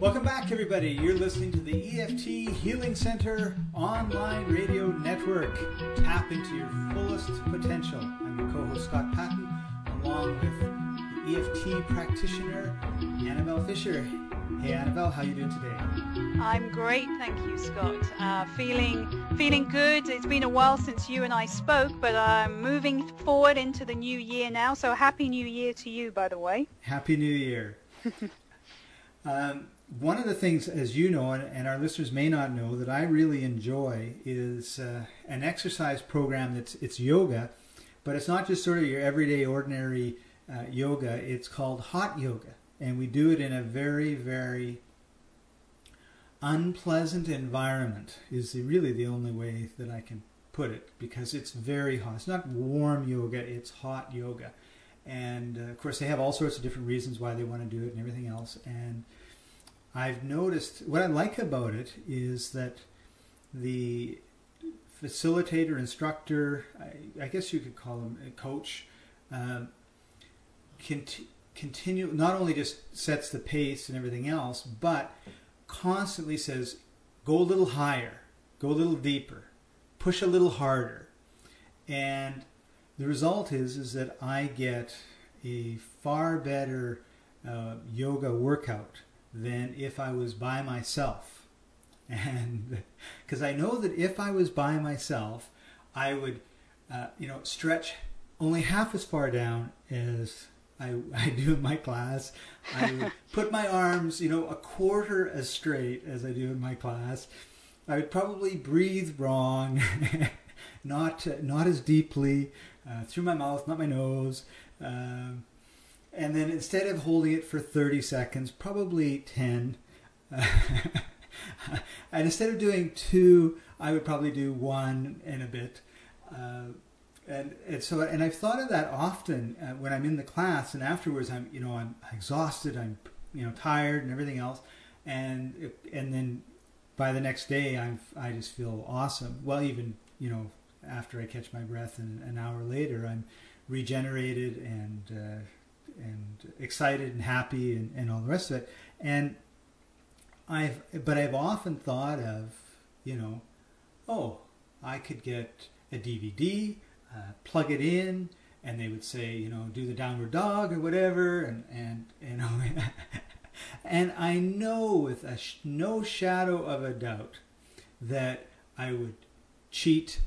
Welcome back, everybody. You're listening to the EFT Healing Center online radio network. Tap into your fullest potential. I'm your co-host Scott Patton, along with the EFT practitioner Annabelle Fisher. Hey, Annabelle, how you doing today? I'm great, thank you, Scott. Uh, feeling feeling good. It's been a while since you and I spoke, but I'm moving forward into the new year now. So happy New Year to you, by the way. Happy New Year. um, one of the things, as you know, and, and, our listeners may not know, that I really enjoy is uh, an exercise program that's it's yoga, but it's not just sort of your everyday, ordinary uh, yoga. It's called hot yoga, and we do it in a very, very unpleasant environment. Is really the only way that I can put it because it's very hot. It's not warm yoga; it's hot yoga, and uh, of course they have all sorts of different reasons why they want to do it and everything else, and I've noticed what I like about it is that the facilitator, instructor, I, I guess you could call him a coach, um, conti- continue not only just sets the pace and everything else, but constantly says, "Go a little higher, go a little deeper, push a little harder," and the result is is that I get a far better uh, yoga workout than if I was by myself. And because I know that if I was by myself, I would, uh, you know, stretch only half as far down as I, I do in my class. I would put my arms, you know, a quarter as straight as I do in my class. I would probably breathe wrong, not not as deeply uh, through my mouth, not my nose. Um, and then instead of holding it for 30 seconds, probably 10. and instead of doing two, I would probably do one and a bit. Uh, and, and so and I've thought of that often uh, when I'm in the class and afterwards I'm you know I'm exhausted I'm you know tired and everything else and and then by the next day I'm I just feel awesome well even you know after I catch my breath and an hour later I'm regenerated and uh, and excited and happy and, and all the rest of it. And I've, but I've often thought of, you know, oh, I could get a DVD, uh, plug it in, and they would say, you know, do the downward dog or whatever, and and you know, and I know with a sh- no shadow of a doubt that I would cheat.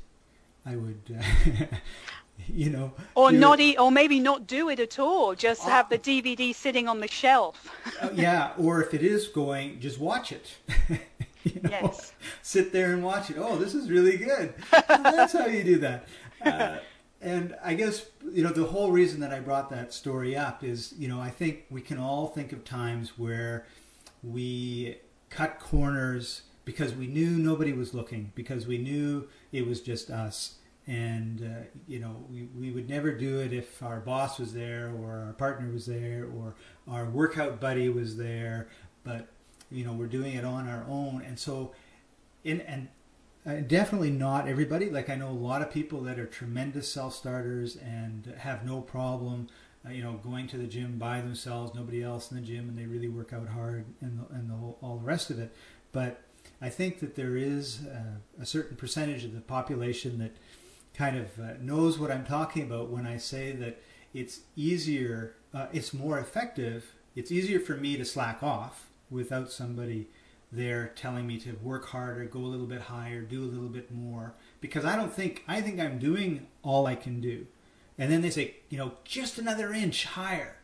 I would, uh, you know or not eat or maybe not do it at all just uh, have the dvd sitting on the shelf. Uh, yeah or if it is going just watch it. You know yes. sit there and watch it. Oh this is really good. That's how you do that. Uh, and i guess you know the whole reason that i brought that story up is you know i think we can all think of times where we cut corners because we knew nobody was looking because we knew it was just us. And uh, you know we, we would never do it if our boss was there or our partner was there or our workout buddy was there. But you know we're doing it on our own. And so in and uh, definitely not everybody. Like i know a lot of people that are tremendous self-starters and have no problem uh, you know going to the gym by themselves. Nobody else in the gym and they really work out hard and the, and the whole, all the rest of it. But i think that there is uh, a certain percentage of the population that kind of uh, knows what I'm talking about when I say that it's easier, uh, it's more effective, it's easier for me to slack off without somebody there telling me to work harder, go a little bit higher, do a little bit more, because I don't think, I think I'm doing all I can do. And then they say, you know, just another inch higher.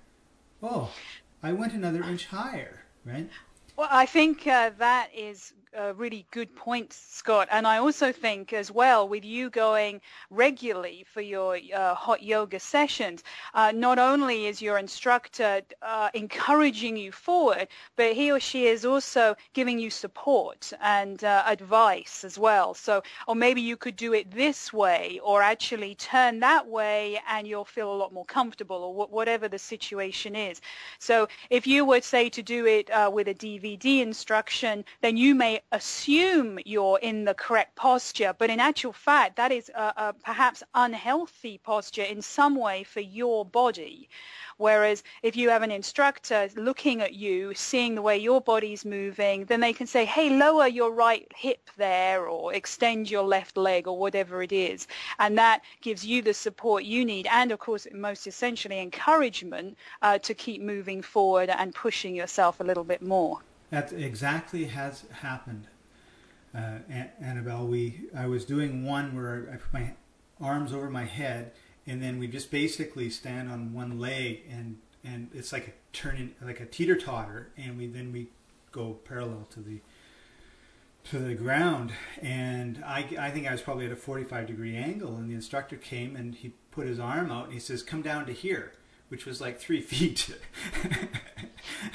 Oh, I went another inch higher, right? Well, I think uh, that is a really good point, Scott. And I also think as well, with you going regularly for your uh, hot yoga sessions, uh, not only is your instructor uh, encouraging you forward, but he or she is also giving you support and uh, advice as well. So, or maybe you could do it this way, or actually turn that way, and you'll feel a lot more comfortable, or whatever the situation is. So, if you were say to do it uh, with a DVD instruction, then you may assume you're in the correct posture, but in actual fact, that is a, a perhaps unhealthy posture in some way for your body. Whereas if you have an instructor looking at you, seeing the way your body's moving, then they can say, hey, lower your right hip there or extend your left leg or whatever it is. And that gives you the support you need and, of course, most essentially encouragement uh, to keep moving forward and pushing yourself a little bit more. That exactly has happened. Uh, Annabelle, we I was doing one where I put my arms over my head, and then we just basically stand on one leg, and and it's like a turning like a teeter totter, and we then we go parallel to the to the ground, and I I think I was probably at a 45 degree angle, and the instructor came and he put his arm out, and he says, "Come down to here." which was like three feet.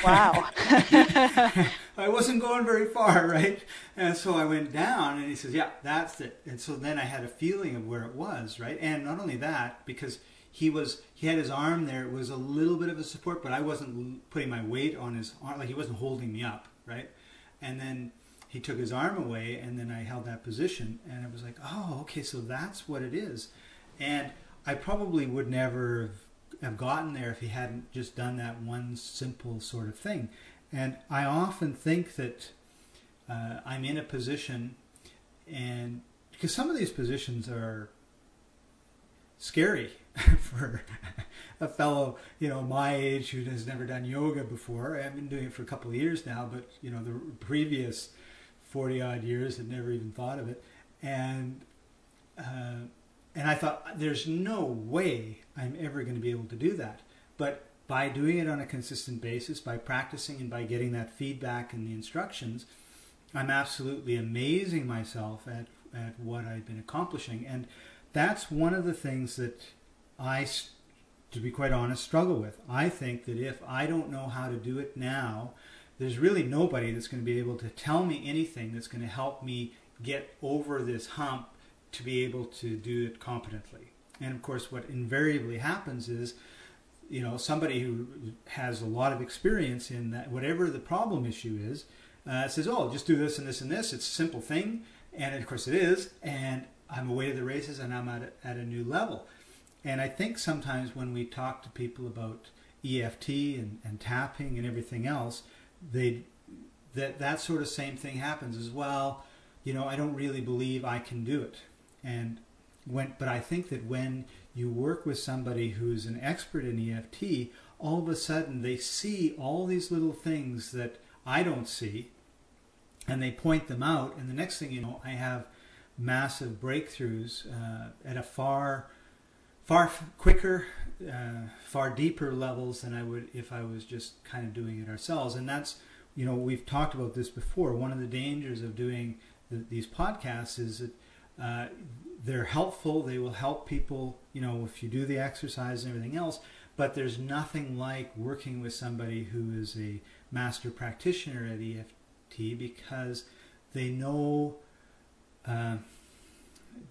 Wow. I wasn't going very far, right? And so I went down, and he says, Yeah, that's it. And so then I had a feeling of where it was, right? And not only that, because he was he had his arm there it was a little bit of a support but i wasn't putting my weight on his arm like he wasn't holding me up right and then he took his arm away and then i held that position and it was like oh okay so that's what it is and i probably would never have gotten there if he hadn't just done that one simple sort of thing. And I often think that uh, I'm in a position, and because some of these positions are scary for a fellow, you know, my age who has never done yoga before. I've been doing it for a couple of years now, but you know, the previous forty odd years had never even thought of it, and. Uh, and I thought, there's no way I'm ever going to be able to do that. But by doing it on a consistent basis, by practicing and by getting that feedback and the instructions, I'm absolutely amazing myself at, at what I've been accomplishing. And that's one of the things that I, to be quite honest, struggle with. I think that if I don't know how to do it now, there's really nobody that's going to be able to tell me anything that's going to help me get over this hump to be able to do it competently. And of course, what invariably happens is, you know, somebody who has a lot of experience in that, whatever the problem issue is, uh, says, "Oh, just do this and this and this. It's a simple thing," and of course it is. And I'm away to the races, and I'm at a, at a new level. And I think sometimes when we talk to people about EFT and, and tapping and everything else, they that that sort of same thing happens as well. You know, I don't really believe I can do it. And when, but I think that when you work with somebody who's an expert in EFT, all of a sudden they see all these little things that I don't see, and they point them out. And the next thing you know, I have massive breakthroughs uh, at a far, far quicker, uh, far deeper levels than I would if I was just kind of doing it ourselves. And that's, you know, we've talked about this before. One of the dangers of doing the, these podcasts is that uh, they're helpful. They will help people, you know, if you do the exercise and everything else. But there's nothing like working with somebody who is a master practitioner at EFT because they know uh,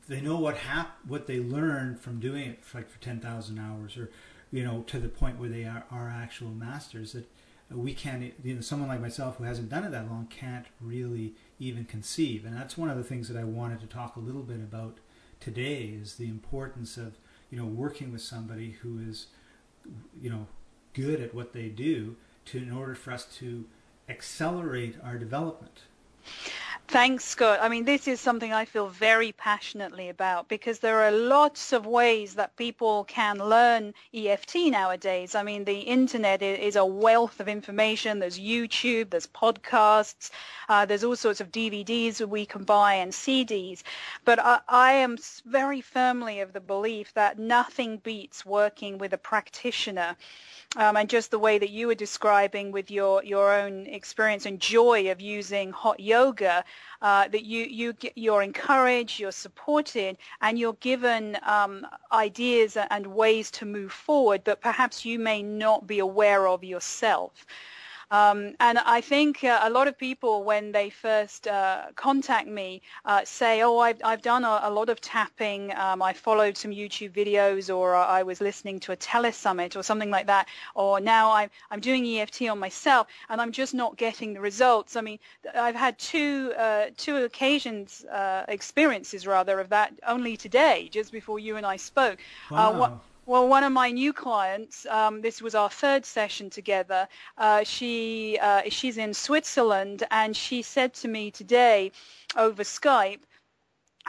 they know what hap- what they learned from doing it for like for ten thousand hours, or you know, to the point where they are, are actual masters. That we can't, you know, someone like myself who hasn't done it that long can't really even conceive. And that's one of the things that I wanted to talk a little bit about today is the importance of, you know, working with somebody who is, you know, good at what they do to in order for us to accelerate our development. Thanks, Scott. I mean, this is something I feel very passionately about because there are lots of ways that people can learn EFT nowadays. I mean, the internet is a wealth of information. There's YouTube, there's podcasts, uh, there's all sorts of DVDs that we can buy and CDs. But I, I am very firmly of the belief that nothing beats working with a practitioner um, and just the way that you were describing with your, your own experience and joy of using hot yoga, uh, that you, you, you're encouraged, you're supported, and you're given um, ideas and ways to move forward that perhaps you may not be aware of yourself. Um, and I think uh, a lot of people, when they first uh, contact me, uh, say, oh, I've, I've done a, a lot of tapping. Um, I followed some YouTube videos or I was listening to a telesummit or something like that. Or now I'm, I'm doing EFT on myself and I'm just not getting the results. I mean, I've had two, uh, two occasions, uh, experiences rather, of that only today, just before you and I spoke. Uh, wow Well, one of my new clients, um, this was our third session together. Uh, she uh, she's in Switzerland, and she said to me today over Skype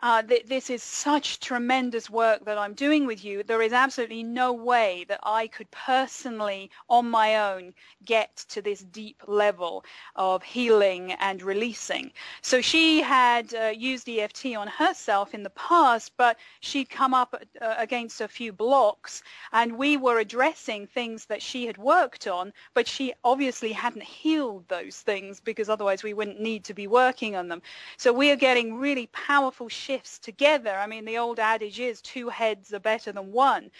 uh, th- this is such tremendous work that I'm doing with you. There is absolutely no way that I could personally, on my own, get to this deep level of healing and releasing. So she had uh, used EFT on herself in the past, but she'd come up uh, against a few blocks, and we were addressing things that she had worked on, but she obviously hadn't healed those things because otherwise we wouldn't need to be working on them. So we are getting really powerful shifts together. I mean, the old adage is two heads are better than one.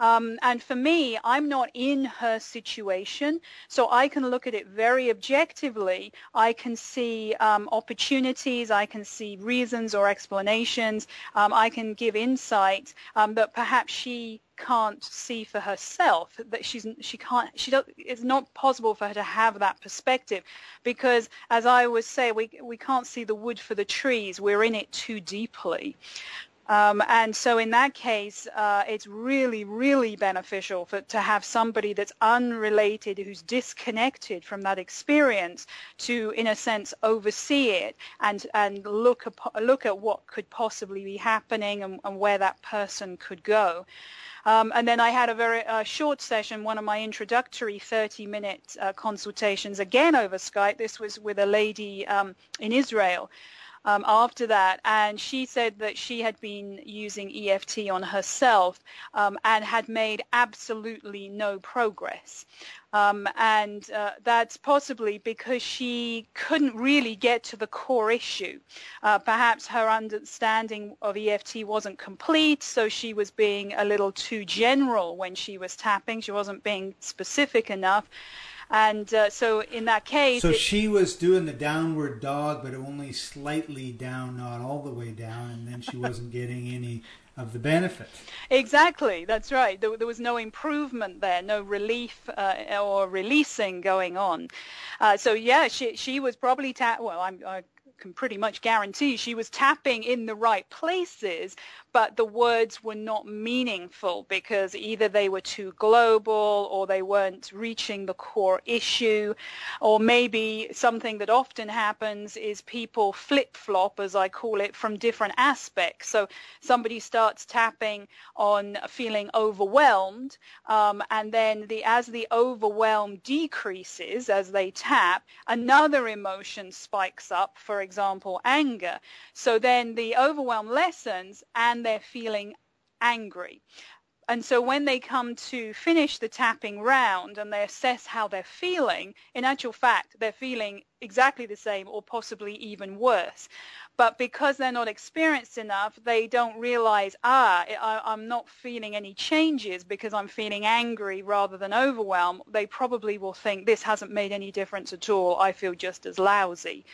Um, and for me, I'm not in her situation, so I can look at it very objectively. I can see um, opportunities, I can see reasons or explanations, um, I can give insight um, that perhaps she can't see for herself that she's she can't she don't it's not possible for her to have that perspective because as i always say we we can't see the wood for the trees. We're in it too deeply um, and so in that case, uh, it's really, really beneficial for, to have somebody that's unrelated, who's disconnected from that experience to, in a sense, oversee it and, and look, at, look at what could possibly be happening and, and where that person could go. Um, and then I had a very uh, short session, one of my introductory 30-minute uh, consultations, again over Skype. This was with a lady um, in Israel um, after that, and she said that she had been using EFT on herself um, and had made absolutely no progress. Um, and uh, that's possibly because she couldn't really get to the core issue. Uh, perhaps her understanding of EFT wasn't complete, so she was being a little too general when she was tapping. She wasn't being specific enough. And uh, so in that case, so it, she was doing the downward dog, but only slightly down, not all the way down, and then she wasn't getting any of the benefit. Exactly, that's right. There, there was no improvement there, no relief uh, or releasing going on. Uh, so yeah, she she was probably ta- well, I'm, I can pretty much guarantee she was tapping in the right places, but the words were not meaningful because either they were too global or they weren't reaching the core issue, or maybe something that often happens is people flip-flop, as I call it, from different aspects. So somebody starts tapping on feeling overwhelmed, um, and then the, as the overwhelm decreases as they tap, another emotion spikes up, for example, anger. So then the overwhelm lessens and they're feeling angry. And so when they come to finish the tapping round and they assess how they're feeling, in actual fact, they're feeling exactly the same or possibly even worse. But because they're not experienced enough, they don't realize, ah, I, am not feeling any changes because I'm feeling angry rather than overwhelmed. They probably will think this hasn't made any difference at all. I feel just as lousy.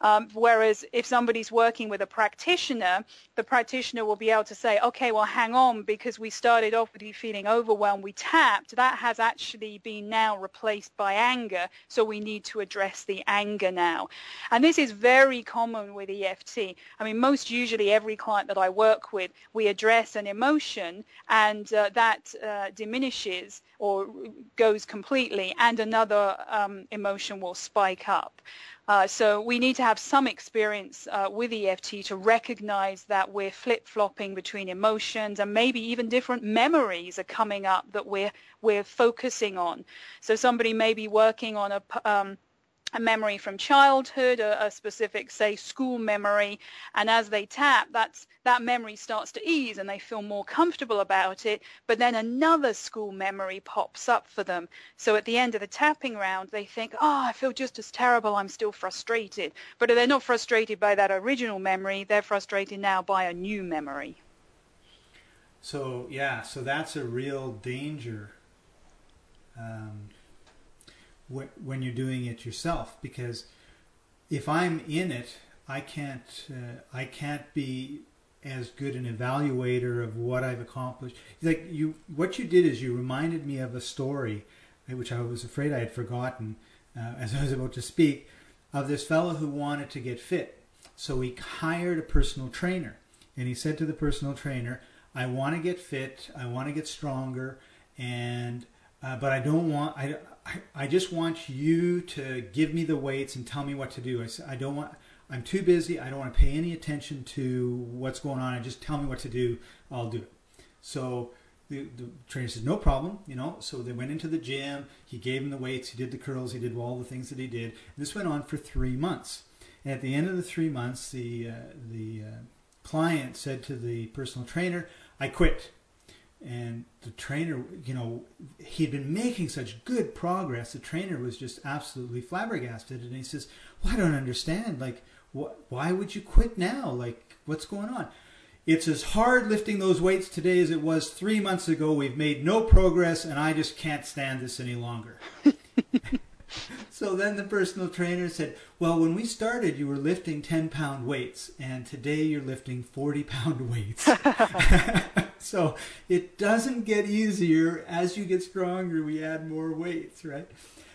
Um, whereas if somebody's working with a practitioner, the practitioner will be able to say, okay, well, hang on, because we started off with you feeling overwhelmed, we tapped, that has actually been now replaced by anger, so we need to address the anger now. And this is very common with EFT. I mean, most usually every client that I work with, we address an emotion and uh, that uh, diminishes or goes completely and another um, emotion will spike up. Uh, so we need to have some experience uh, with EFT to recognize that we're flip-flopping between emotions and maybe even different memories are coming up that we're we're focusing on. So somebody may be working on a um, a memory from childhood, a, a, specific, say, school memory, and as they tap, that's, that memory starts to ease and they feel more comfortable about it, but then another school memory pops up for them. So at the end of the tapping round, they think, oh, I feel just as terrible, I'm still frustrated. But they're not frustrated by that original memory, they're frustrated now by a new memory. So, yeah, so that's a real danger. Um, when you're doing it yourself because if I'm in it, I can't uh, I can't be as good an evaluator of what I've accomplished. Like you, what you did is you reminded me of a story, uh, which I was afraid I had forgotten uh, as I was about to speak, of this fellow who wanted to get fit. So he hired a personal trainer, and he said to the personal trainer, I want to get fit. I want to get stronger, and uh, but I don't want. I, I I just want you to give me the weights and tell me what to do. I I don't want. I'm too busy. I don't want to pay any attention to what's going on. I just tell me what to do. I'll do it. So the, the trainer says, no problem, you know. So they went into the gym. He gave him the weights. He did the curls. He did all the things that he did. And this went on for three months. And at the end of the three months, the uh, the uh, client said to the personal trainer, "I quit." And the trainer, you know, he'd been making such good progress. The trainer was just absolutely flabbergasted, and he says, "Well, I don't understand. Like, wh- why would you quit now? Like, what's going on?" It's as hard lifting those weights today as it was three months ago. We've made no progress, and I just can't stand this any longer. so then the personal trainer said, Well, when we started, you were lifting 10 pound weights, and today you're lifting 40 pound weights. so it doesn't get easier. As you get stronger, we add more weights, right?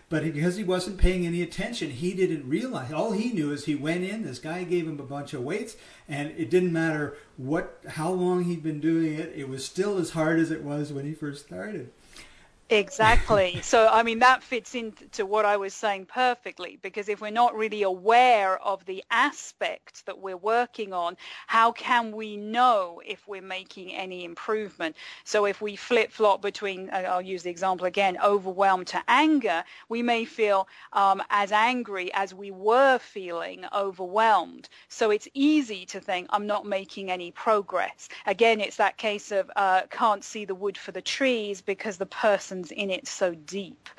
But because he wasn't paying any attention, he didn't realize. All he knew is he went in. This guy gave him a bunch of weights, and it didn't matter what, how long he'd been doing it. It was still as hard as it was when he first started. Exactly. so, I mean, that fits into what I was saying perfectly because if we're not really aware of the aspect that we're working on, how can we know if we're making any improvement? So if we flip-flop between, I'll use the example again, overwhelmed to anger, we may feel um, as angry as we were feeling overwhelmed. So it's easy to think, I'm not making any progress. Again, it's that case of uh, can't see the wood for the trees because the person lessons in it so deep.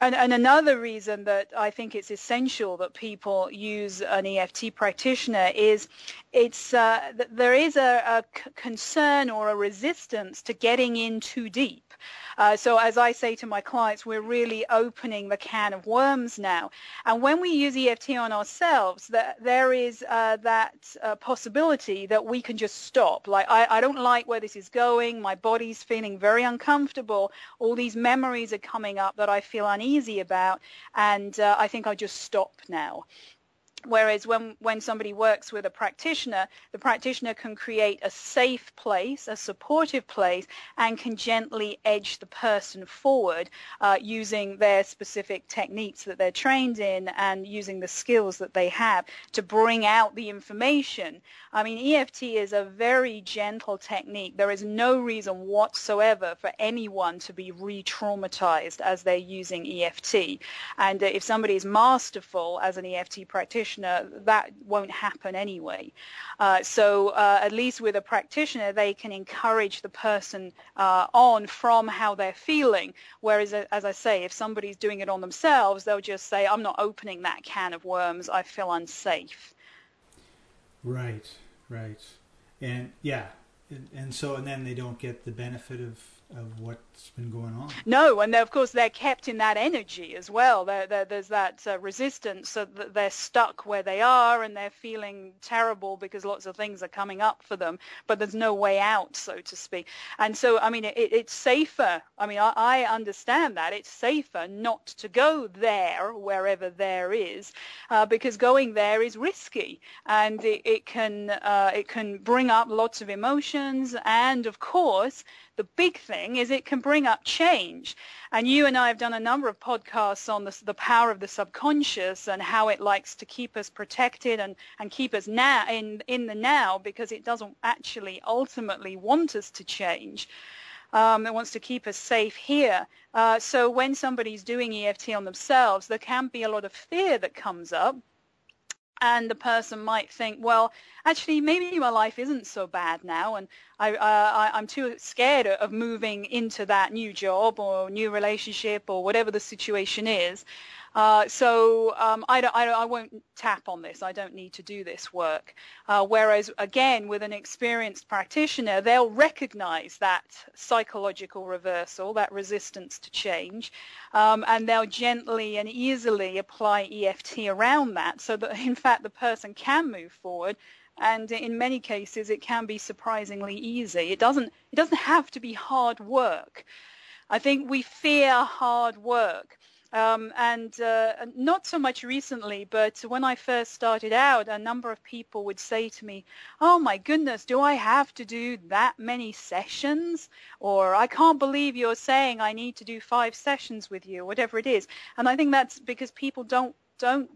And, and, another reason that I think it's essential that people use an EFT practitioner is it's uh, there is a, a concern or a resistance to getting in too deep. Uh, so as I say to my clients, we're really opening the can of worms now. And when we use EFT on ourselves, that there is uh, that uh, possibility that we can just stop. Like, I, I don't like where this is going. My body's feeling very uncomfortable. All these memories are coming up that I feel uneasy about. And uh, I think I'll just stop now. Whereas when, when somebody works with a practitioner, the practitioner can create a safe place, a supportive place, and can gently edge the person forward uh, using their specific techniques that they're trained in and using the skills that they have to bring out the information. I mean, EFT is a very gentle technique. There is no reason whatsoever for anyone to be re-traumatized as they're using EFT. And if somebody is masterful as an EFT practitioner, practitioner, that won't happen anyway. Uh, so uh, at least with a practitioner, they can encourage the person uh, on from how they're feeling. Whereas, as I say, if somebody's doing it on themselves, they'll just say, I'm not opening that can of worms. I feel unsafe. Right, right. And yeah, and, and so, and then they don't get the benefit of of what's been going on. No, and of course they're kept in that energy as well. They're, they're, there's that uh, resistance, so that they're stuck where they are and they're feeling terrible because lots of things are coming up for them, but there's no way out, so to speak. And so, I mean, it, it's safer. I mean, I, I understand that it's safer not to go there, wherever there is, uh, because going there is risky and it, it can uh, it can bring up lots of emotions and, of course, the big thing is it can bring up change. And you and I have done a number of podcasts on the, the power of the subconscious and how it likes to keep us protected and, and keep us now in, in the now because it doesn't actually ultimately want us to change. Um, it wants to keep us safe here. Uh, so when somebody's doing EFT on themselves, there can be a lot of fear that comes up and the person might think, well, actually, maybe my life isn't so bad now, and I, uh, I, am too scared of moving into that new job or new relationship or whatever the situation is. Uh, so um, I, don't, I, I, won't tap on this. I don't need to do this work. Uh, whereas, again, with an experienced practitioner, they'll recognize that psychological reversal, that resistance to change, um, and they'll gently and easily apply EFT around that so that, in fact, the person can move forward and in many cases it can be surprisingly easy. It doesn't, it doesn't have to be hard work. I think we fear hard work Um, and uh, not so much recently, but when I first started out, a number of people would say to me, oh my goodness, do I have to do that many sessions? Or I can't believe you're saying I need to do five sessions with you, whatever it is. And I think that's because people don't, don't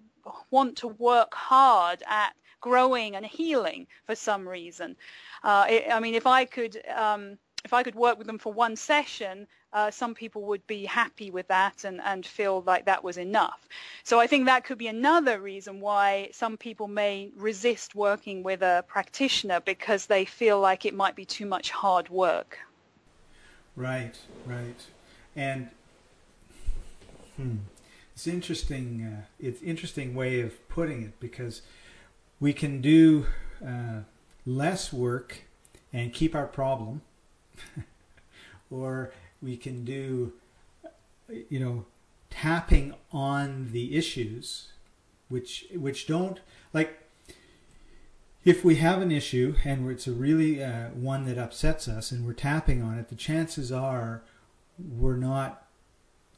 want to work hard at growing and healing for some reason. Uh, it, I mean, if I could... Um, if I could work with them for one session, uh, some people would be happy with that and, and feel like that was enough. So I think that could be another reason why some people may resist working with a practitioner because they feel like it might be too much hard work. Right, right. And hmm, it's interesting. Uh, it's interesting way of putting it because we can do uh, less work and keep our problem or we can do, you know, tapping on the issues, which which don't like. If we have an issue and it's a really uh, one that upsets us, and we're tapping on it, the chances are we're not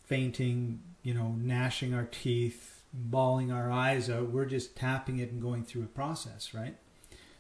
fainting, you know, gnashing our teeth, bawling our eyes out. We're just tapping it and going through a process, right?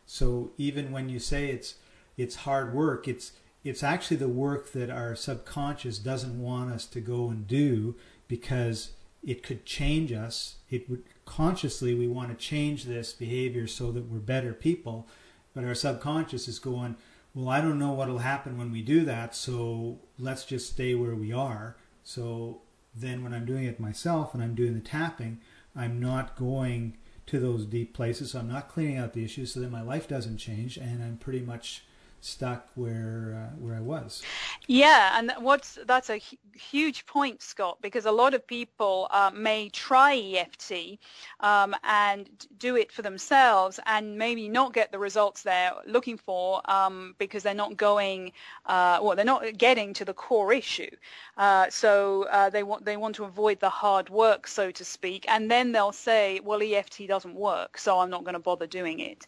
So even when you say it's it's hard work, it's it's actually the work that our subconscious doesn't want us to go and do because it could change us. It would consciously we want to change this behavior so that we're better people, but our subconscious is going, well, I don't know what'll happen when we do that, so let's just stay where we are. So then when I'm doing it myself and I'm doing the tapping, I'm not going to those deep places, so I'm not cleaning out the issues, so that my life doesn't change, and I'm pretty much stuck where uh, where I was. Yeah, and what's that's a huge point, Scott, because a lot of people uh, may try EFT um, and do it for themselves and maybe not get the results they're looking for um, because they're not going, uh, well, they're not getting to the core issue. Uh, so uh, they want they want to avoid the hard work, so to speak, and then they'll say, well, EFT doesn't work, so I'm not going to bother doing it.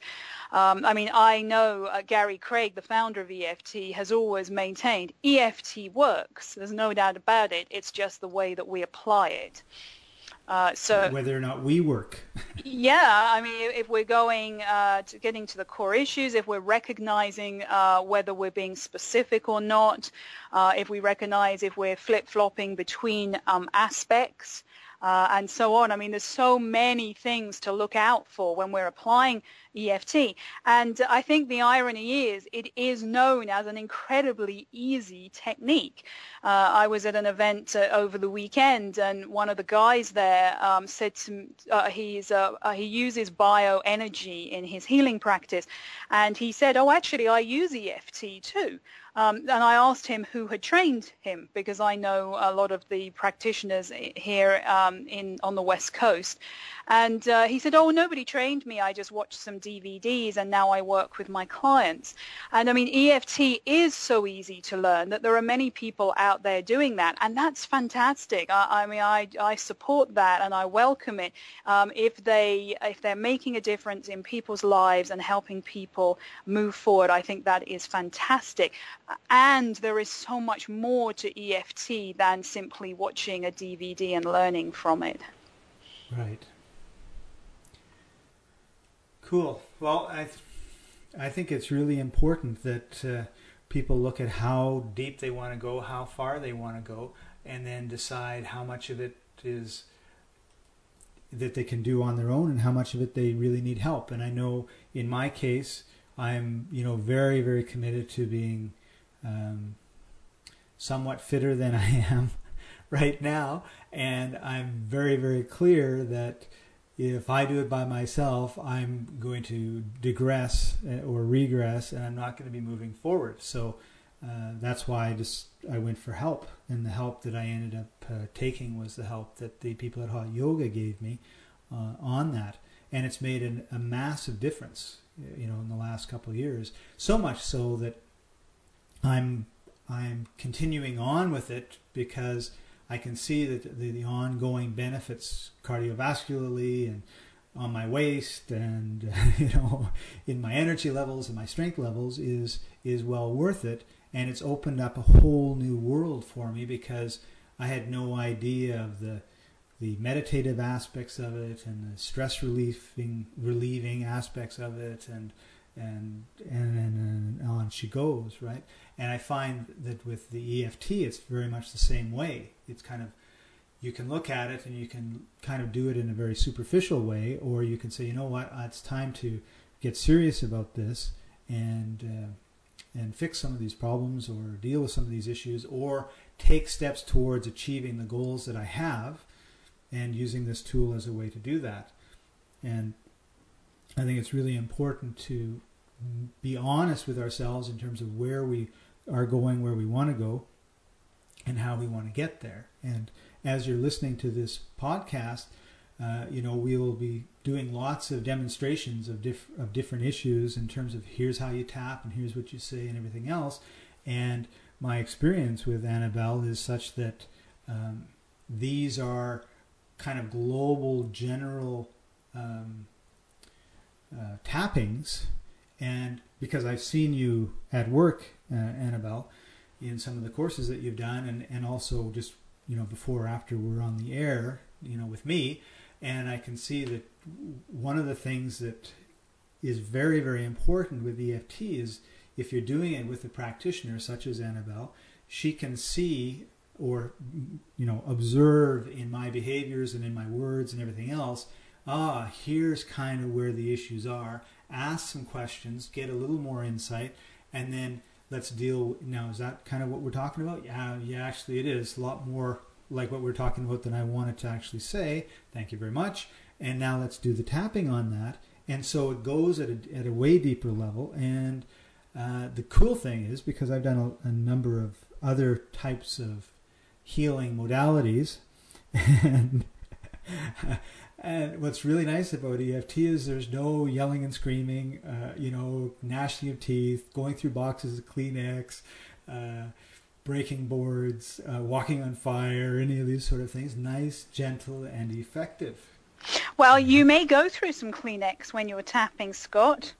Um, I mean, I know uh, Gary Craig, the founder of EFT, has always maintained EFT works. There's no doubt about it. It's just the way that we apply it. Uh, so whether or not we work. yeah, I mean, if we're going uh, to getting to the core issues, if we're recognizing uh, whether we're being specific or not, uh, if we recognize if we're flip-flopping between um, aspects, uh, and so on. I mean, there's so many things to look out for when we're applying EFT. And I think the irony is it is known as an incredibly easy technique. Uh, I was at an event uh, over the weekend and one of the guys there um, said to, uh, he's, uh, uh, he uses bioenergy in his healing practice. And he said, oh, actually, I use EFT too. Um, and I asked him who had trained him because I know a lot of the practitioners here um, in on the West Coast. And uh, he said, oh, nobody trained me. I just watched some DVDs and now I work with my clients. And I mean, EFT is so easy to learn that there are many people out there doing that. And that's fantastic. I, I mean, I, I support that and I welcome it. Um, if, they, if they're making a difference in people's lives and helping people move forward, I think that is fantastic. And there is so much more to EFT than simply watching a DVD and learning from it. Right. Cool. Well, I, th- I think it's really important that uh, people look at how deep they want to go, how far they want to go, and then decide how much of it is that they can do on their own and how much of it they really need help. And I know in my case, I'm you know very very committed to being um, somewhat fitter than I am right now, and I'm very very clear that if I do it by myself, I'm going to digress uh, or regress, and I'm not going to be moving forward. So uh, that's why I just I went for help, and the help that I ended up uh, taking was the help that the people at Hot Yoga gave me uh, on that, and it's made an, a massive difference, you know, in the last couple of years. So much so that I'm I'm continuing on with it because I can see that the, the ongoing benefits cardiovascularly and on my waist and you know in my energy levels and my strength levels is is well worth it. And it's opened up a whole new world for me because I had no idea of the the meditative aspects of it and the stress relieving relieving aspects of it. And and and, and, and on she goes right? And i find that with the eft it's very much the same way. It's kind of you can look at it and you can kind of do it in a very superficial way or you can say you know what? It's time to get serious about this and uh, and fix some of these problems or deal with some of these issues or take steps towards achieving the goals that I have and using this tool as a way to do that. And I think it's really important to be honest with ourselves in terms of where we are going, where we want to go, and how we want to get there. And as you're listening to this podcast, uh, you know, we will be doing lots of demonstrations of, diff- of different issues in terms of here's how you tap and here's what you say and everything else. And my experience with Annabelle is such that um, these are kind of global, general um, uh, tappings. And because I've seen you at work, uh, Annabelle, in some of the courses that you've done, and, and also just you know before or after we're on the air, you know, with me, and I can see that one of the things that is very very important with EFT is if you're doing it with a practitioner such as Annabelle, she can see or you know observe in my behaviors and in my words and everything else ah here's kind of where the issues are ask some questions get a little more insight and then let's deal now is that kind of what we're talking about? Yeah yeah actually it is. A lot more like what we're talking about than i wanted to actually say. Thank you very much. And now let's do the tapping on that. And so it goes at a, at a way deeper level. And uh, the cool thing is because I've done a, a, number of other types of healing modalities, and and what's really nice about EFT is there's no yelling and screaming, uh, you know, gnashing of teeth, going through boxes of Kleenex. Uh, breaking boards, uh, walking on fire, any of these sort of things. Nice, gentle, and effective. Well, you may go through some Kleenex when you're tapping, Scott.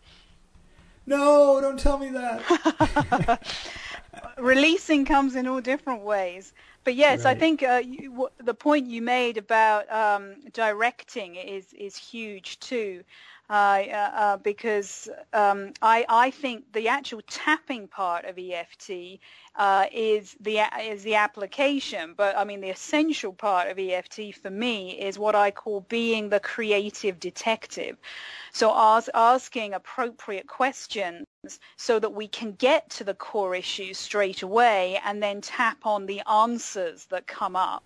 No, don't tell me that. Releasing comes in all different ways. But yes, right. I think uh, you, w- the point you made about um, directing is is huge too. Uh, uh, because um, I, I think the actual tapping part of EFT uh, is the is the application, but I mean the essential part of EFT for me is what I call being the creative detective. So ask, asking appropriate questions so that we can get to the core issues straight away and then tap on the answers that come up.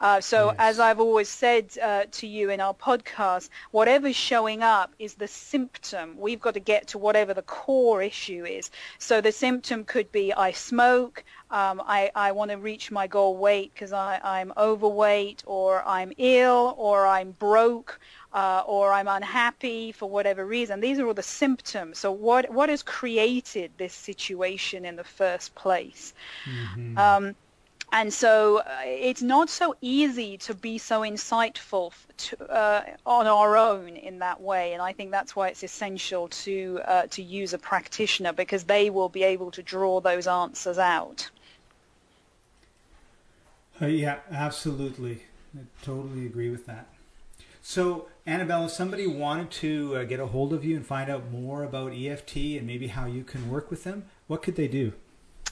Uh, so yes. as I've always said uh, to you in our podcast, whatever's showing up is the symptom. We've got to get to whatever the core issue is. So the symptom could be I smoke, um, I, I want to reach my goal weight because I'm overweight or I'm ill or I'm broke uh, or I'm unhappy for whatever reason. These are all the symptoms. So what, what has created this situation in the first place? Mm-hmm. Um, and so uh, it's not so easy to be so insightful to, uh, on our own in that way. And I think that's why it's essential to uh, to use a practitioner because they will be able to draw those answers out. Uh, yeah, absolutely. I totally agree with that. So, Annabelle, if somebody wanted to uh, get a hold of you and find out more about EFT and maybe how you can work with them, what could they do?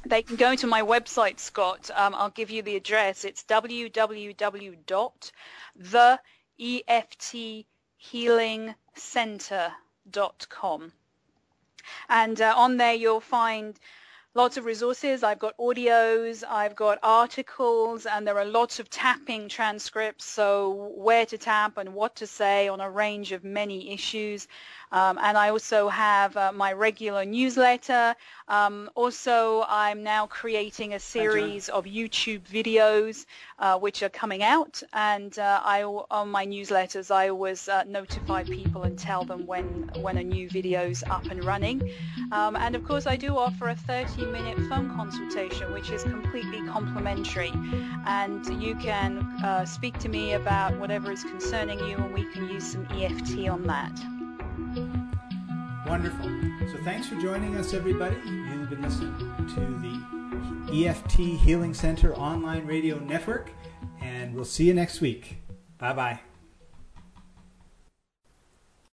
They can go to my website, Scott. Um, I'll give you the address. It's www.theefthehealingcenter.com. And uh, on there you'll find lots of resources. I've got audios, I've got articles, and there are lots of tapping transcripts, so where to tap and what to say on a range of many issues. Um, and I also have uh, my regular newsletter. Um, also, I'm now creating a series of YouTube videos uh, which are coming out. And uh, I, on my newsletters, I always uh, notify people and tell them when, when a new video is up and running. Um, and of course, I do offer a 30-minute phone consultation, which is completely complimentary. And you can uh, speak to me about whatever is concerning you, and we can use some EFT on that. Wonderful. So thanks for joining us, everybody. You've been listening to the EFT Healing Center online radio network, and we'll see you next week. Bye bye.